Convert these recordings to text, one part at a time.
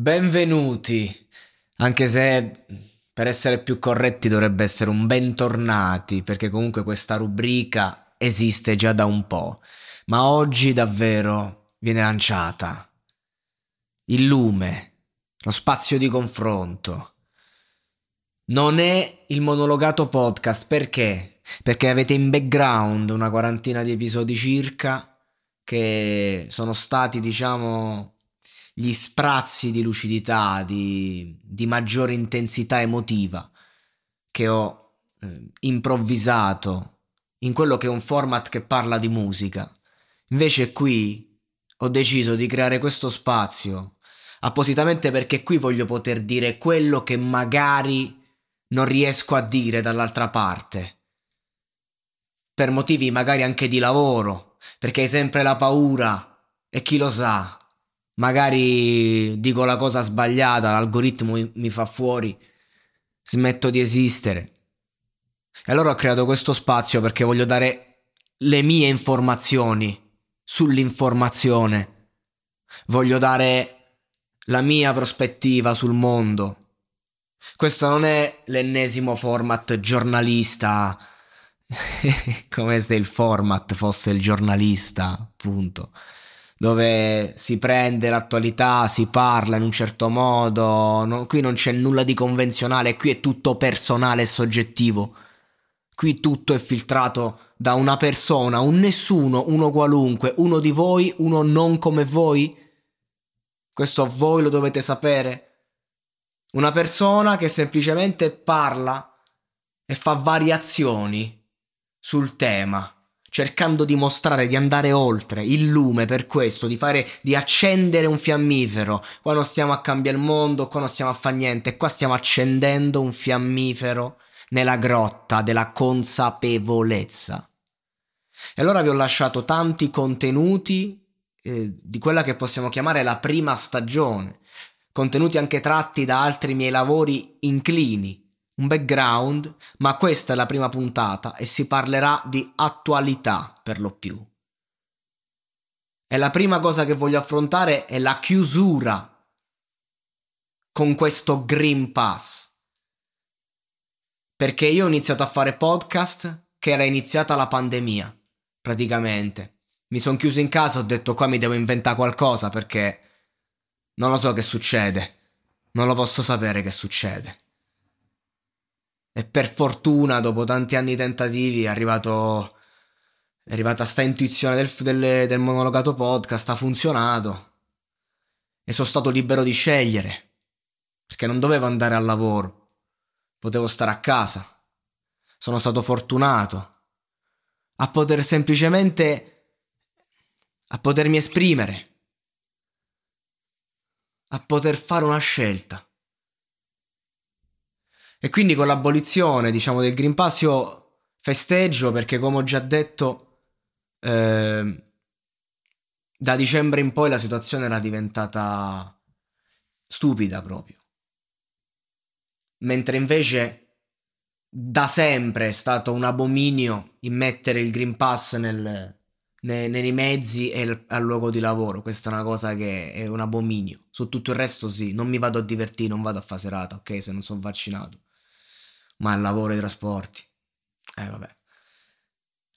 Benvenuti, anche se per essere più corretti dovrebbe essere un bentornati, perché comunque questa rubrica esiste già da un po', ma oggi davvero viene lanciata. Il lume, lo spazio di confronto. Non è il monologato podcast, perché? Perché avete in background una quarantina di episodi circa che sono stati, diciamo, gli sprazzi di lucidità, di, di maggiore intensità emotiva che ho eh, improvvisato in quello che è un format che parla di musica. Invece qui ho deciso di creare questo spazio appositamente perché qui voglio poter dire quello che magari non riesco a dire dall'altra parte. Per motivi magari anche di lavoro, perché hai sempre la paura e chi lo sa, magari dico la cosa sbagliata, l'algoritmo mi fa fuori, smetto di esistere. E allora ho creato questo spazio perché voglio dare le mie informazioni sull'informazione. Voglio dare la mia prospettiva sul mondo. Questo non è l'ennesimo format giornalista, come se il format fosse il giornalista, appunto dove si prende l'attualità, si parla in un certo modo, no, qui non c'è nulla di convenzionale, qui è tutto personale e soggettivo. Qui tutto è filtrato da una persona, un nessuno, uno qualunque, uno di voi, uno non come voi. Questo voi lo dovete sapere. Una persona che semplicemente parla e fa variazioni sul tema cercando di mostrare di andare oltre il lume per questo, di fare di accendere un fiammifero. Qua non stiamo a cambiare il mondo, qua non stiamo a fare niente, qua stiamo accendendo un fiammifero nella grotta della consapevolezza. E allora vi ho lasciato tanti contenuti eh, di quella che possiamo chiamare la prima stagione, contenuti anche tratti da altri miei lavori inclini un background, ma questa è la prima puntata e si parlerà di attualità per lo più. E la prima cosa che voglio affrontare è la chiusura con questo Green Pass. Perché io ho iniziato a fare podcast che era iniziata la pandemia, praticamente. Mi sono chiuso in casa, ho detto qua mi devo inventare qualcosa perché non lo so che succede. Non lo posso sapere che succede. E per fortuna, dopo tanti anni di tentativi, è arrivato. È arrivata sta intuizione del, del, del monologato podcast, ha funzionato. E sono stato libero di scegliere. Perché non dovevo andare al lavoro. Potevo stare a casa. Sono stato fortunato. A poter semplicemente. a potermi esprimere. A poter fare una scelta. E quindi con l'abolizione, diciamo, del Green Pass io festeggio perché, come ho già detto, eh, da dicembre in poi la situazione era diventata stupida proprio. Mentre invece da sempre è stato un abominio immettere il Green Pass nel, nei, nei, mezzi e al luogo di lavoro. Questa è una cosa che è un abominio. Su tutto il resto sì, non mi vado a divertire, non vado a fare serata, ok, se non sono vaccinato ma al lavoro e ai trasporti. Eh vabbè.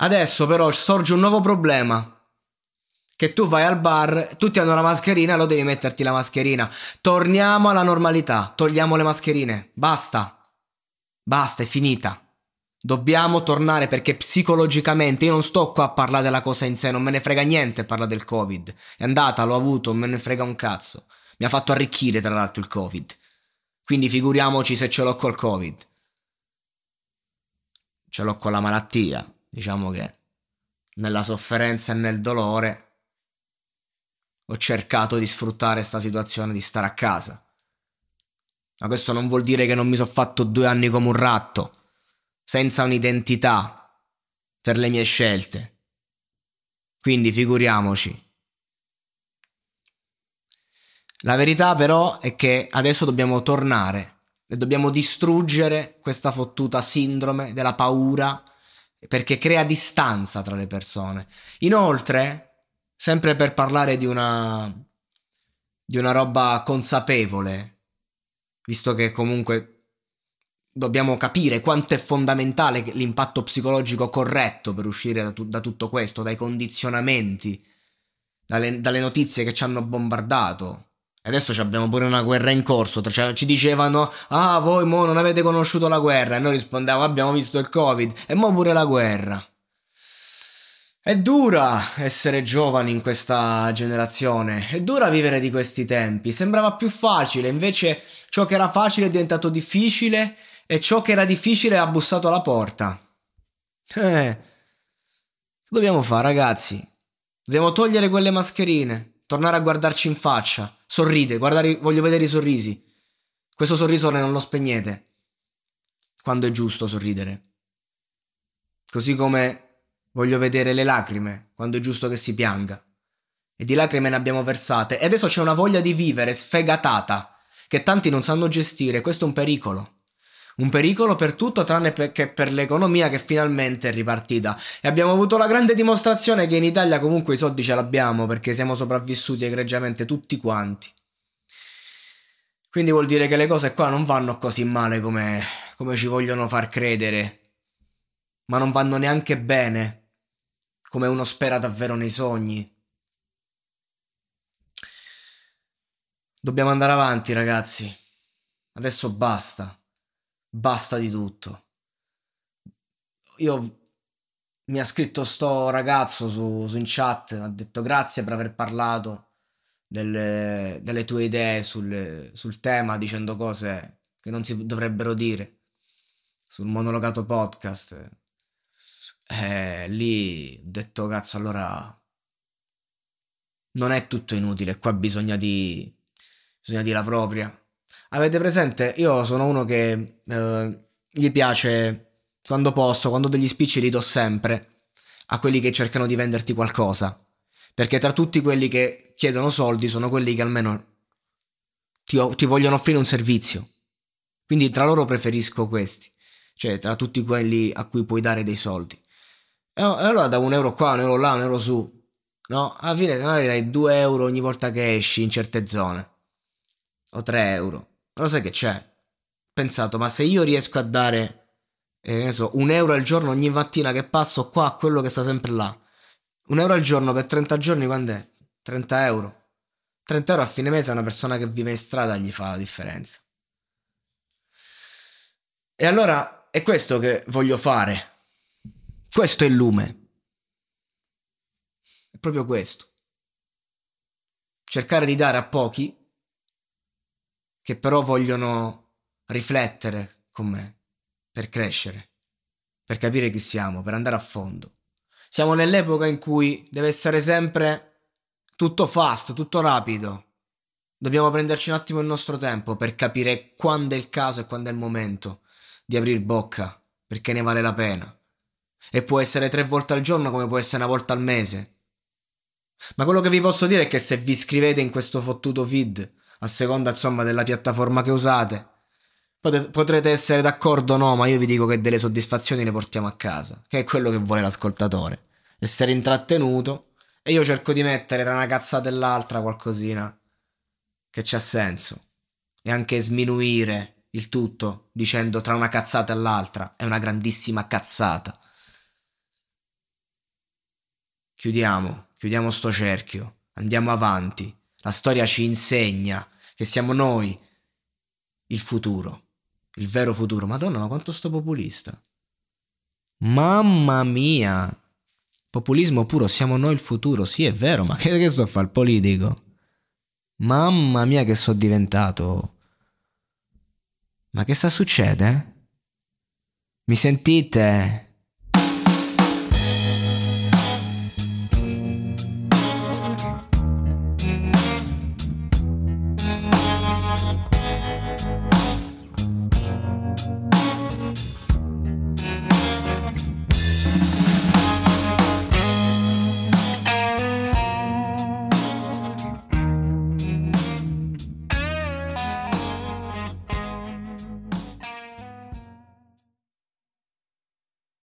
Adesso però sorge un nuovo problema. Che tu vai al bar, tutti hanno la mascherina, lo devi metterti la mascherina. Torniamo alla normalità, togliamo le mascherine. Basta. Basta, è finita. Dobbiamo tornare perché psicologicamente io non sto qua a parlare della cosa in sé, non me ne frega niente parlare del Covid. È andata, l'ho avuto, non me ne frega un cazzo. Mi ha fatto arricchire tra l'altro il Covid. Quindi figuriamoci se ce l'ho col Covid. Ce l'ho con la malattia. Diciamo che nella sofferenza e nel dolore ho cercato di sfruttare questa situazione di stare a casa. Ma questo non vuol dire che non mi sono fatto due anni come un ratto, senza un'identità per le mie scelte. Quindi figuriamoci. La verità però è che adesso dobbiamo tornare e dobbiamo distruggere questa fottuta sindrome della paura perché crea distanza tra le persone. Inoltre, sempre per parlare di una di una roba consapevole, visto che comunque dobbiamo capire quanto è fondamentale l'impatto psicologico corretto per uscire da, tu- da tutto questo, dai condizionamenti, dalle, dalle notizie che ci hanno bombardato Adesso abbiamo pure una guerra in corso. Cioè, ci dicevano: Ah, voi mo non avete conosciuto la guerra. E noi rispondevamo: Abbiamo visto il Covid. E mo pure la guerra. È dura essere giovani in questa generazione. È dura vivere di questi tempi. Sembrava più facile. Invece, ciò che era facile è diventato difficile. E ciò che era difficile ha bussato alla porta. Eh. Dobbiamo fare, ragazzi? Dobbiamo togliere quelle mascherine. Tornare a guardarci in faccia Sorride, guardare, voglio vedere i sorrisi. Questo sorriso non lo spegnete. Quando è giusto sorridere. Così come voglio vedere le lacrime, quando è giusto che si pianga. E di lacrime ne abbiamo versate. E adesso c'è una voglia di vivere sfegatata, che tanti non sanno gestire. Questo è un pericolo. Un pericolo per tutto tranne che per l'economia che finalmente è ripartita. E abbiamo avuto la grande dimostrazione che in Italia comunque i soldi ce l'abbiamo perché siamo sopravvissuti egregiamente tutti quanti. Quindi vuol dire che le cose qua non vanno così male come, come ci vogliono far credere, ma non vanno neanche bene come uno spera davvero nei sogni. Dobbiamo andare avanti, ragazzi. Adesso basta basta di tutto. Io mi ha scritto sto ragazzo su, su in chat, mi ha detto grazie per aver parlato delle, delle tue idee sul, sul, tema, dicendo cose che non si dovrebbero dire sul monologato podcast. Eh, lì ho detto cazzo allora non è tutto inutile, qua bisogna di bisogna dire la propria Avete presente? Io sono uno che eh, gli piace quando posso, quando degli spicci li do sempre a quelli che cercano di venderti qualcosa. Perché tra tutti quelli che chiedono soldi sono quelli che almeno ti, ti vogliono offrire un servizio. Quindi tra loro preferisco questi. Cioè tra tutti quelli a cui puoi dare dei soldi. E allora da un euro qua, un euro là, un euro su. No, alla fine magari dai 2 euro ogni volta che esci in certe zone. O 3 euro. Lo sai che c'è? Ho pensato, ma se io riesco a dare, eh, so, un euro al giorno ogni mattina che passo qua a quello che sta sempre là, un euro al giorno per 30 giorni quando è? 30 euro. 30 euro a fine mese a una persona che vive in strada gli fa la differenza. E allora è questo che voglio fare. Questo è il lume. È proprio questo. Cercare di dare a pochi che però vogliono riflettere con me per crescere, per capire chi siamo, per andare a fondo. Siamo nell'epoca in cui deve essere sempre tutto fast, tutto rapido. Dobbiamo prenderci un attimo il nostro tempo per capire quando è il caso e quando è il momento di aprire bocca, perché ne vale la pena. E può essere tre volte al giorno come può essere una volta al mese. Ma quello che vi posso dire è che se vi iscrivete in questo fottuto feed a seconda insomma della piattaforma che usate. Potrete essere d'accordo o no, ma io vi dico che delle soddisfazioni le portiamo a casa, che è quello che vuole l'ascoltatore. Essere intrattenuto e io cerco di mettere tra una cazzata e l'altra qualcosina che c'ha senso e anche sminuire il tutto dicendo tra una cazzata e l'altra è una grandissima cazzata. Chiudiamo, chiudiamo sto cerchio, andiamo avanti. La storia ci insegna che siamo noi il futuro, il vero futuro. Madonna, ma quanto sto populista. Mamma mia. Populismo puro, siamo noi il futuro. Sì, è vero, ma che, che sto a fare il politico? Mamma mia che sono diventato. Ma che sta succedendo? Mi sentite?